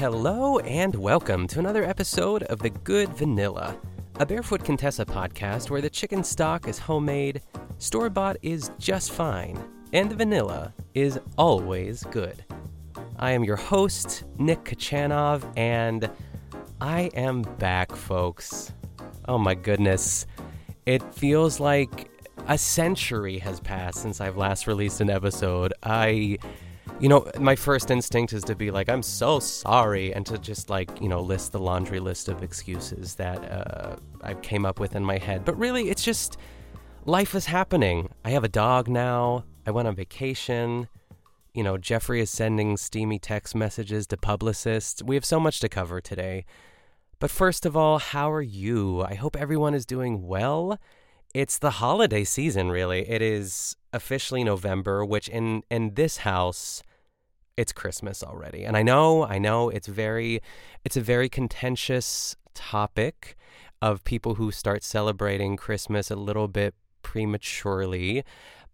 Hello and welcome to another episode of The Good Vanilla, a Barefoot Contessa podcast where the chicken stock is homemade, store bought is just fine, and the vanilla is always good. I am your host, Nick Kochanov, and I am back, folks. Oh my goodness. It feels like a century has passed since I've last released an episode. I you know, my first instinct is to be like, I'm so sorry, and to just like, you know, list the laundry list of excuses that uh, I came up with in my head. But really, it's just life is happening. I have a dog now. I went on vacation. You know, Jeffrey is sending steamy text messages to publicists. We have so much to cover today. But first of all, how are you? I hope everyone is doing well. It's the holiday season, really. It is officially November, which in in this house it's Christmas already. And I know, I know it's very it's a very contentious topic of people who start celebrating Christmas a little bit prematurely.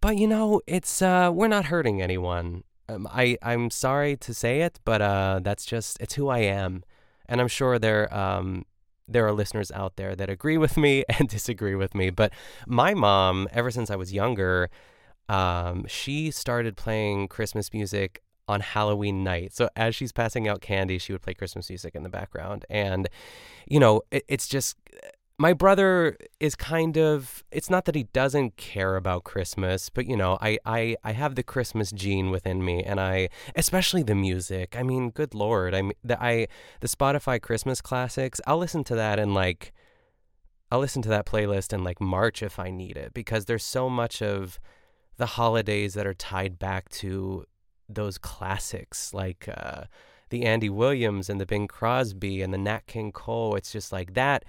But you know, it's uh we're not hurting anyone. Um, I I'm sorry to say it, but uh that's just it's who I am. And I'm sure there um there are listeners out there that agree with me and disagree with me. But my mom, ever since I was younger, um, she started playing Christmas music on Halloween night. So as she's passing out candy, she would play Christmas music in the background. And, you know, it, it's just my brother is kind of it's not that he doesn't care about christmas but you know I, I i have the christmas gene within me and i especially the music i mean good lord i mean the i the spotify christmas classics i'll listen to that and like i'll listen to that playlist in like march if i need it because there's so much of the holidays that are tied back to those classics like uh the Andy Williams and the Bing Crosby and the Nat King Cole. It's just like that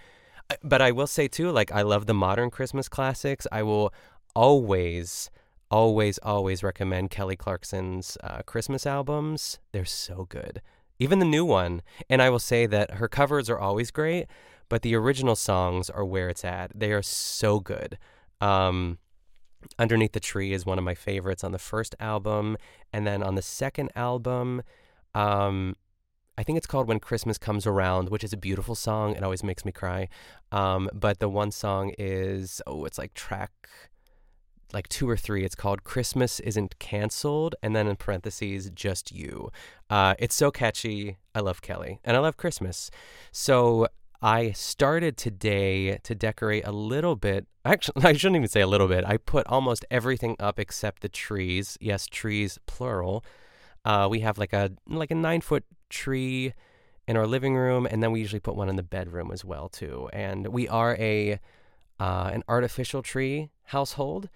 but I will say too, like I love the modern Christmas classics. I will always, always, always recommend Kelly Clarkson's uh, Christmas albums. They're so good, even the new one. And I will say that her covers are always great, but the original songs are where it's at. They are so good. Um, Underneath the Tree is one of my favorites on the first album, and then on the second album. Um, I think it's called When Christmas Comes Around, which is a beautiful song. It always makes me cry. Um, but the one song is, oh, it's like track like two or three. It's called Christmas Isn't Cancelled, and then in parentheses, Just You. Uh, it's so catchy. I love Kelly, and I love Christmas. So I started today to decorate a little bit. Actually, I shouldn't even say a little bit. I put almost everything up except the trees. Yes, trees, plural. Uh, we have like a like a nine foot tree in our living room, and then we usually put one in the bedroom as well too. And we are a uh, an artificial tree household.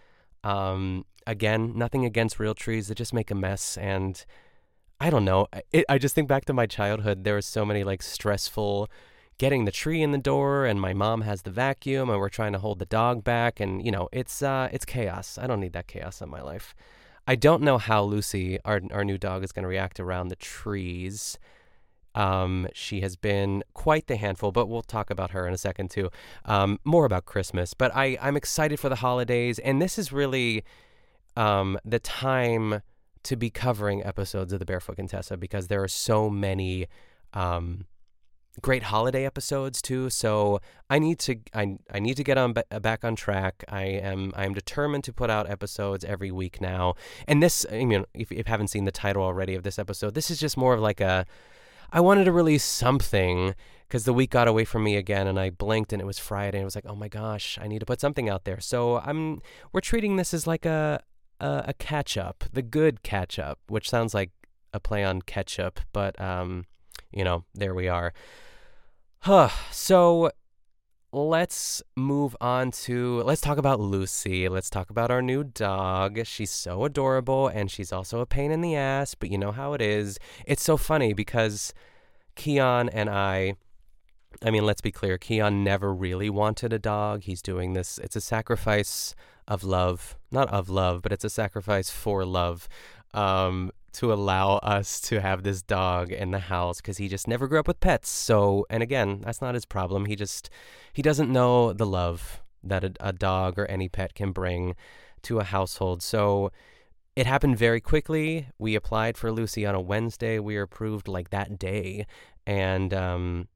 Um, again, nothing against real trees; they just make a mess. And I don't know. It, I just think back to my childhood. There were so many like stressful getting the tree in the door, and my mom has the vacuum, and we're trying to hold the dog back, and you know, it's uh, it's chaos. I don't need that chaos in my life. I don't know how Lucy, our our new dog, is going to react around the trees. Um, she has been quite the handful, but we'll talk about her in a second too. Um, more about Christmas, but I I'm excited for the holidays, and this is really um, the time to be covering episodes of the Barefoot Contessa because there are so many um, great holiday episodes too. So I need to I, I need to get on back on track. I am I am determined to put out episodes every week now. And this I mean if, if you haven't seen the title already of this episode, this is just more of like a I wanted to release something because the week got away from me again and I blinked and it was Friday and I was like, "Oh my gosh, I need to put something out there." So I'm we're treating this as like a a, a catch up, the good catch up, which sounds like a play on ketchup, but um you know, there we are. Huh. So let's move on to let's talk about Lucy. Let's talk about our new dog. She's so adorable and she's also a pain in the ass, but you know how it is. It's so funny because Keon and I I mean, let's be clear, Keon never really wanted a dog. He's doing this. It's a sacrifice of love. Not of love, but it's a sacrifice for love. Um, to allow us to have this dog in the house because he just never grew up with pets. So, and again, that's not his problem. He just he doesn't know the love that a, a dog or any pet can bring to a household. So, it happened very quickly. We applied for Lucy on a Wednesday. We were approved like that day, and um,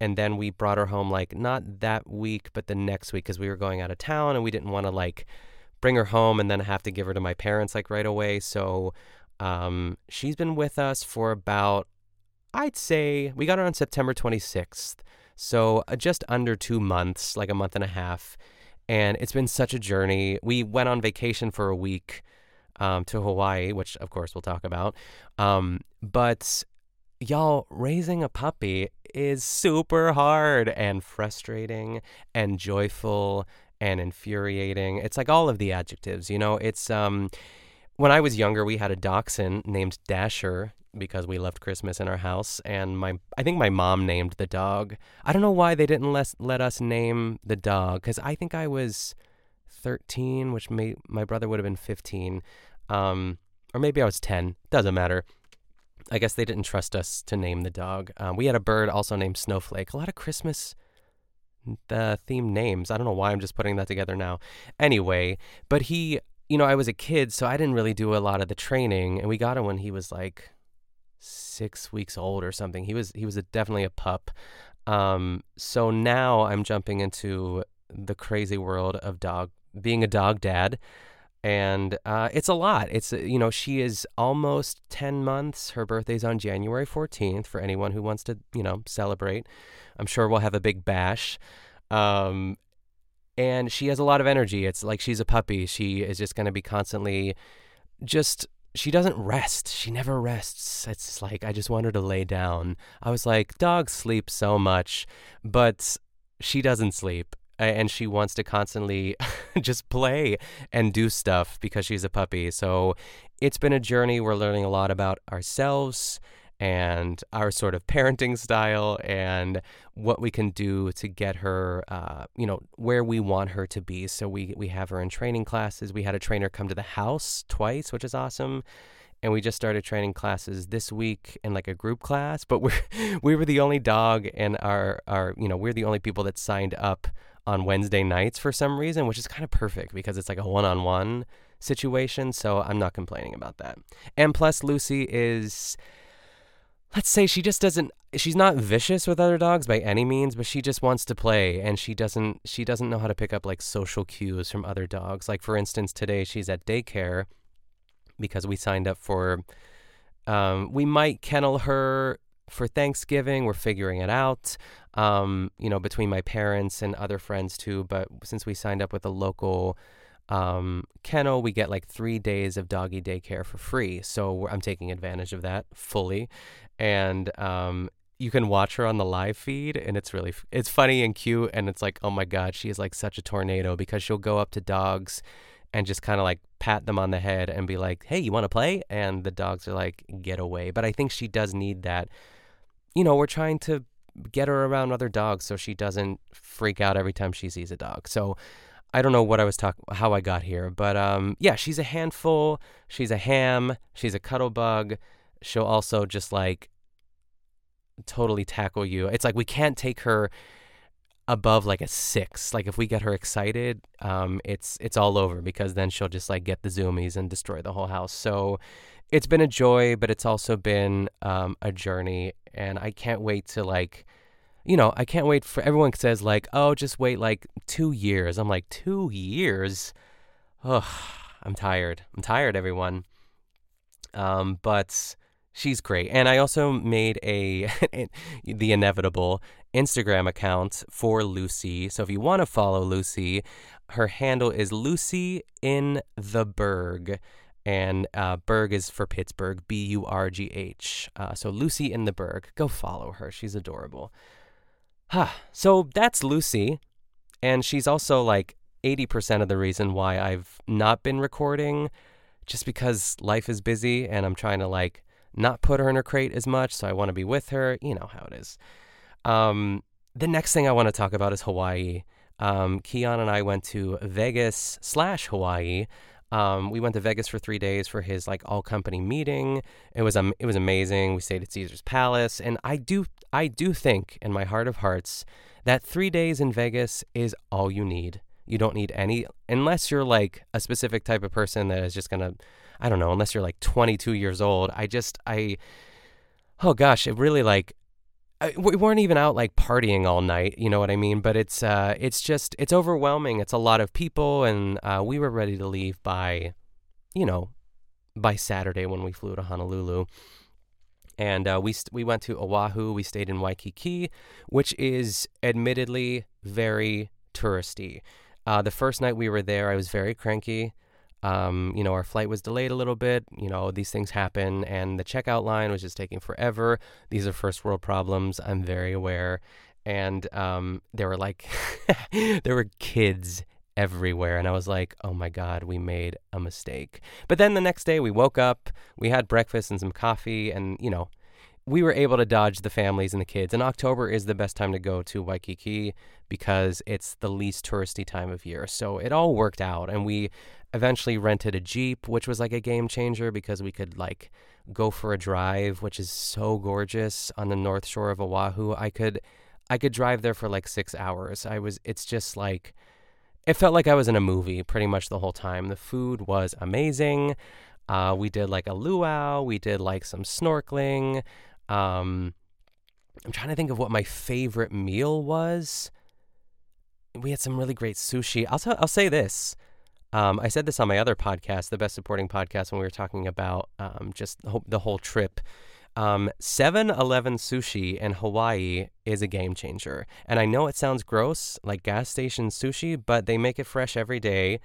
and then we brought her home like not that week, but the next week because we were going out of town and we didn't want to like bring her home and then have to give her to my parents like right away. So um, she's been with us for about I'd say we got her on September 26th. So uh, just under two months, like a month and a half. And it's been such a journey. We went on vacation for a week um, to Hawaii, which of course we'll talk about. Um, but y'all, raising a puppy is super hard and frustrating and joyful and infuriating. It's like all of the adjectives, you know. It's um, when I was younger, we had a dachshund named Dasher because we loved Christmas in our house, and my I think my mom named the dog. I don't know why they didn't let let us name the dog because I think I was thirteen, which may my brother would have been fifteen, um, or maybe I was ten. Doesn't matter. I guess they didn't trust us to name the dog. Um, we had a bird also named Snowflake. A lot of Christmas the theme names. I don't know why I'm just putting that together now. Anyway, but he, you know, I was a kid, so I didn't really do a lot of the training, and we got him when he was like six weeks old or something. He was he was a, definitely a pup. Um, so now I'm jumping into the crazy world of dog being a dog dad and uh, it's a lot. It's you know she is almost ten months. Her birthday's on January fourteenth. For anyone who wants to you know celebrate, I'm sure we'll have a big bash. Um, and she has a lot of energy. It's like she's a puppy. She is just going to be constantly, just she doesn't rest. She never rests. It's like I just want her to lay down. I was like, dogs sleep so much, but she doesn't sleep and she wants to constantly just play and do stuff because she's a puppy. So it's been a journey. We're learning a lot about ourselves and our sort of parenting style and what we can do to get her, uh, you know, where we want her to be. So we we have her in training classes. We had a trainer come to the house twice, which is awesome and we just started training classes this week in like a group class but we we were the only dog and our our you know we're the only people that signed up on Wednesday nights for some reason, which is kind of perfect because it's like a one on one situation. So I'm not complaining about that. And plus, Lucy is, let's say, she just doesn't. She's not vicious with other dogs by any means, but she just wants to play, and she doesn't. She doesn't know how to pick up like social cues from other dogs. Like for instance, today she's at daycare because we signed up for. Um, we might kennel her for Thanksgiving. We're figuring it out, um, you know, between my parents and other friends too. But since we signed up with a local um, kennel, we get like three days of doggy daycare for free. So I'm taking advantage of that fully. And um, you can watch her on the live feed and it's really it's funny and cute and it's like oh my god she is like such a tornado because she'll go up to dogs and just kind of like pat them on the head and be like hey you want to play and the dogs are like get away but i think she does need that you know, we're trying to get her around other dogs so she doesn't freak out every time she sees a dog. So I don't know what I was talking, how I got here, but um, yeah, she's a handful. She's a ham. She's a cuddle bug. She'll also just like totally tackle you. It's like we can't take her above like a six. Like if we get her excited, um, it's it's all over because then she'll just like get the zoomies and destroy the whole house. So it's been a joy, but it's also been um, a journey, and I can't wait to like, you know, I can't wait for everyone says like, oh, just wait like two years. I'm like two years. Ugh, I'm tired. I'm tired, everyone. Um, but she's great, and I also made a the inevitable Instagram account for Lucy. So if you want to follow Lucy, her handle is Lucy in the Burgh and uh, Burgh is for Pittsburgh, B U R G H. Uh, so Lucy in the Burgh, go follow her. She's adorable. Huh. So that's Lucy, and she's also like 80% of the reason why I've not been recording, just because life is busy and I'm trying to like not put her in her crate as much. So I want to be with her. You know how it is. Um, the next thing I want to talk about is Hawaii. Um, Keon and I went to Vegas slash Hawaii um, we went to Vegas for three days for his like all company meeting. It was um, it was amazing. We stayed at Caesar's Palace, and I do I do think in my heart of hearts that three days in Vegas is all you need. You don't need any unless you're like a specific type of person that is just gonna. I don't know, unless you're like 22 years old. I just, I, oh gosh, it really like, we weren't even out like partying all night, you know what I mean? But it's, uh, it's just, it's overwhelming. It's a lot of people, and uh, we were ready to leave by, you know, by Saturday when we flew to Honolulu and uh, we st- we went to Oahu. We stayed in Waikiki, which is admittedly very touristy. Uh, the first night we were there, I was very cranky. Um, you know, our flight was delayed a little bit. You know, these things happen, and the checkout line was just taking forever. These are first world problems. I'm very aware. And um, there were like, there were kids everywhere. And I was like, oh my God, we made a mistake. But then the next day we woke up, we had breakfast and some coffee, and, you know, we were able to dodge the families and the kids. And October is the best time to go to Waikiki because it's the least touristy time of year. So it all worked out. And we eventually rented a Jeep, which was like a game changer because we could like go for a drive, which is so gorgeous on the north shore of Oahu. I could I could drive there for like 6 hours. I was it's just like it felt like I was in a movie pretty much the whole time. The food was amazing. Uh, we did like a luau. We did like some snorkeling. Um, I'm trying to think of what my favorite meal was. We had some really great sushi. I'll tell, I'll say this. Um, I said this on my other podcast, the Best Supporting Podcast, when we were talking about um, just the whole trip. Um, 7 Eleven sushi in Hawaii is a game changer. And I know it sounds gross, like gas station sushi, but they make it fresh every day.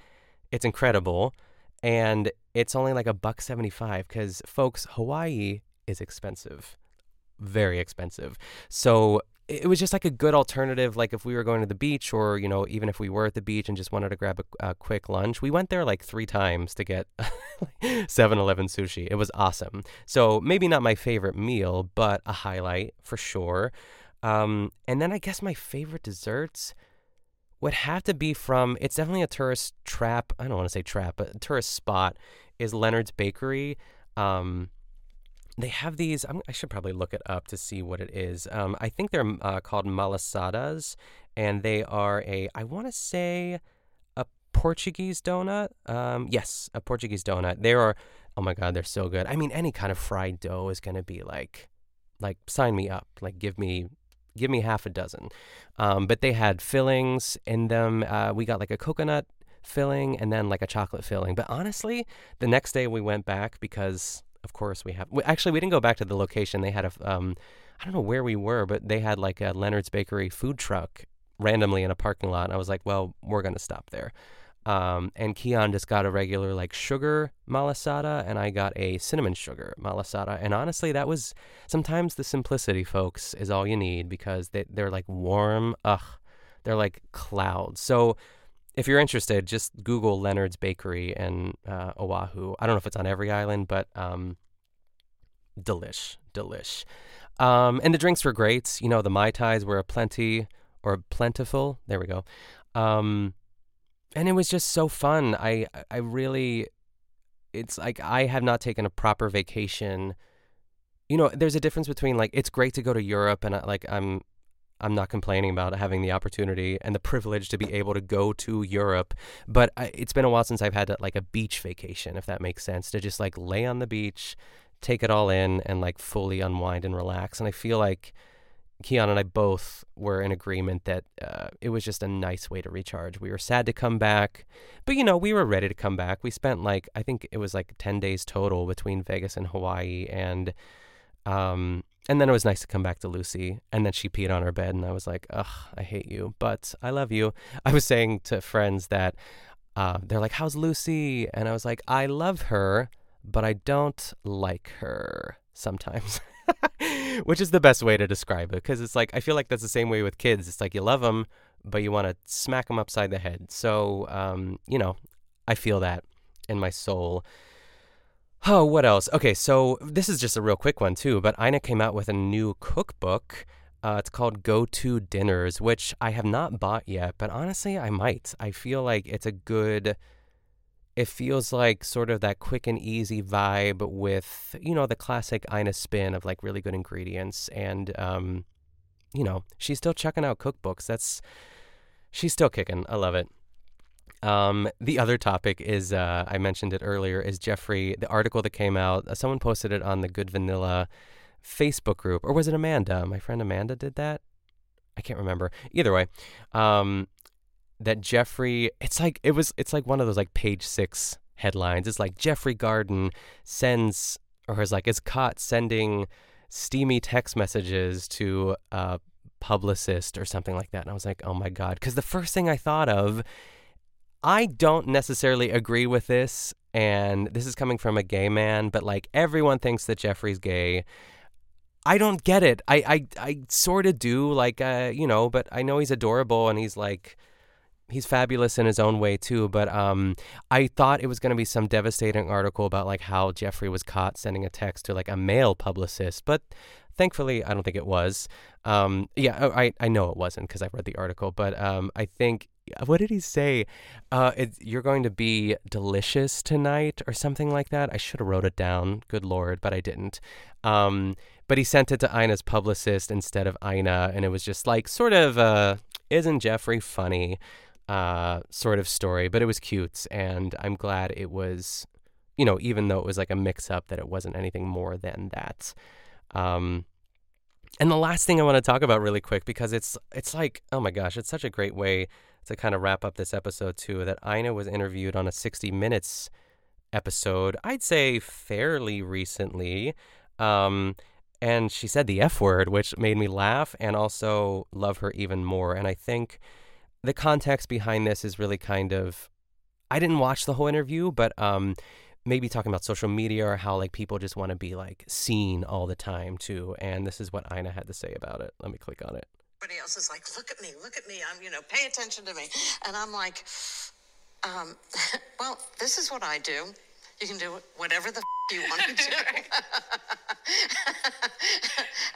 It's incredible. And it's only like a buck 75 because, folks, Hawaii is expensive. Very expensive. So it was just like a good alternative like if we were going to the beach or you know even if we were at the beach and just wanted to grab a, a quick lunch we went there like three times to get 7-eleven sushi. It was awesome. So maybe not my favorite meal but a highlight for sure. Um, and then i guess my favorite desserts would have to be from it's definitely a tourist trap i don't want to say trap but tourist spot is leonard's bakery. Um, they have these. I'm, i should probably look it up to see what it is. Um, I think they're uh, called malasadas, and they are a. I want to say a Portuguese donut. Um, yes, a Portuguese donut. They are. Oh my god, they're so good. I mean, any kind of fried dough is gonna be like, like sign me up. Like give me. Give me half a dozen. Um, but they had fillings in them. Uh, we got like a coconut filling and then like a chocolate filling. But honestly, the next day we went back because of course we have. Actually, we didn't go back to the location. They had a, um, I don't know where we were, but they had like a Leonard's Bakery food truck randomly in a parking lot. And I was like, well, we're gonna stop there. Um, and Keon just got a regular like sugar malasada, and I got a cinnamon sugar malasada. And honestly, that was sometimes the simplicity, folks, is all you need because they they're like warm. Ugh, they're like clouds. So if you're interested, just Google Leonard's Bakery in uh, Oahu. I don't know if it's on every island, but um, delish, delish. Um, and the drinks were great. You know, the mai tais were a plenty or plentiful. There we go. Um, and it was just so fun. I I really, it's like I have not taken a proper vacation. You know, there's a difference between like it's great to go to Europe and uh, like I'm I'm not complaining about having the opportunity and the privilege to be able to go to Europe, but I, it's been a while since I've had like a beach vacation, if that makes sense, to just like lay on the beach, take it all in, and like fully unwind and relax. And I feel like Keon and I both were in agreement that uh, it was just a nice way to recharge. We were sad to come back, but you know, we were ready to come back. We spent like, I think it was like 10 days total between Vegas and Hawaii. And, um, and then it was nice to come back to Lucy. And then she peed on her bed, and I was like, ugh, I hate you, but I love you. I was saying to friends that uh, they're like, how's Lucy? And I was like, I love her, but I don't like her sometimes. Which is the best way to describe it because it's like, I feel like that's the same way with kids. It's like you love them, but you want to smack them upside the head. So, um, you know, I feel that in my soul. Oh, what else? Okay, so this is just a real quick one too, but Ina came out with a new cookbook. Uh, it's called Go To Dinners, which I have not bought yet, but honestly, I might. I feel like it's a good. It feels like sort of that quick and easy vibe with, you know, the classic Ina spin of like really good ingredients. And, um, you know, she's still checking out cookbooks. That's, she's still kicking. I love it. Um, the other topic is uh, I mentioned it earlier is Jeffrey the article that came out. Uh, someone posted it on the Good Vanilla Facebook group, or was it Amanda? My friend Amanda did that. I can't remember. Either way, um, that Jeffrey. It's like it was. It's like one of those like page six headlines. It's like Jeffrey Garten sends or is like is caught sending steamy text messages to a publicist or something like that. And I was like, oh my god, because the first thing I thought of I don't necessarily agree with this, and this is coming from a gay man, but like everyone thinks that Jeffrey's gay. I don't get it. I I, I sort of do, like uh, you know, but I know he's adorable and he's like he's fabulous in his own way too. But um, I thought it was going to be some devastating article about like how Jeffrey was caught sending a text to like a male publicist, but thankfully I don't think it was. Um, yeah, oh, I I know it wasn't because I read the article, but um, I think what did he say? Uh, it, you're going to be delicious tonight or something like that. I should have wrote it down. Good lord, but I didn't. Um, but he sent it to Ina's publicist instead of Ina, and it was just like sort of uh, isn't Jeffrey funny uh, sort of story, but it was cute, and I'm glad it was, you know, even though it was like a mix up, that it wasn't anything more than that. Um, and the last thing I want to talk about really quick because it's it's like oh my gosh, it's such a great way to kind of wrap up this episode too, that Ina was interviewed on a 60 Minutes episode, I'd say fairly recently. Um, and she said the F word, which made me laugh and also love her even more. And I think the context behind this is really kind of I didn't watch the whole interview, but um, maybe talking about social media or how like people just want to be like seen all the time too. And this is what Ina had to say about it. Let me click on it everybody else is like, look at me, look at me. I'm, you know, pay attention to me. And I'm like, um, well, this is what I do. You can do whatever the f- you want to do.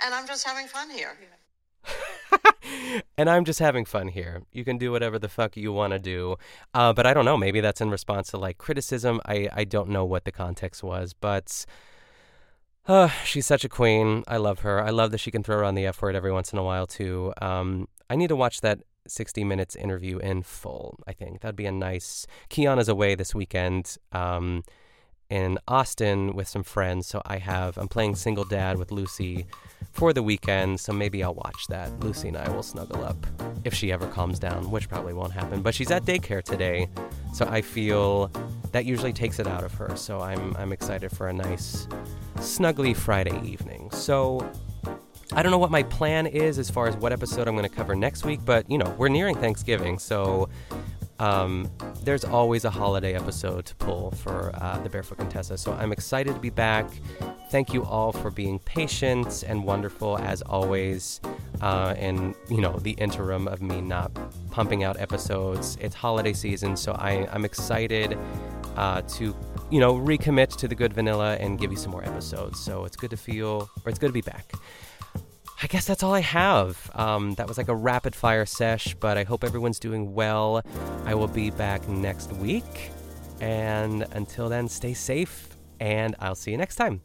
and I'm just having fun here. and I'm just having fun here. You can do whatever the fuck you want to do. Uh, but I don't know. Maybe that's in response to like criticism. I, I don't know what the context was, but uh, she's such a queen. I love her. I love that she can throw around the F word every once in a while, too. Um, I need to watch that 60 Minutes interview in full, I think. That'd be a nice. Keon's away this weekend um, in Austin with some friends, so I have. I'm playing Single Dad with Lucy for the weekend, so maybe I'll watch that. Lucy and I will snuggle up if she ever calms down, which probably won't happen. But she's at daycare today, so I feel that usually takes it out of her. So I'm I'm excited for a nice, snuggly Friday evening. So I don't know what my plan is as far as what episode I'm going to cover next week, but you know we're nearing Thanksgiving, so um, there's always a holiday episode to pull for uh, the Barefoot Contessa. So I'm excited to be back. Thank you all for being patient and wonderful as always. Uh, and, you know, the interim of me not pumping out episodes. It's holiday season, so I, I'm excited uh, to, you know, recommit to the good vanilla and give you some more episodes. So it's good to feel, or it's good to be back. I guess that's all I have. Um, that was like a rapid fire sesh, but I hope everyone's doing well. I will be back next week. And until then, stay safe, and I'll see you next time.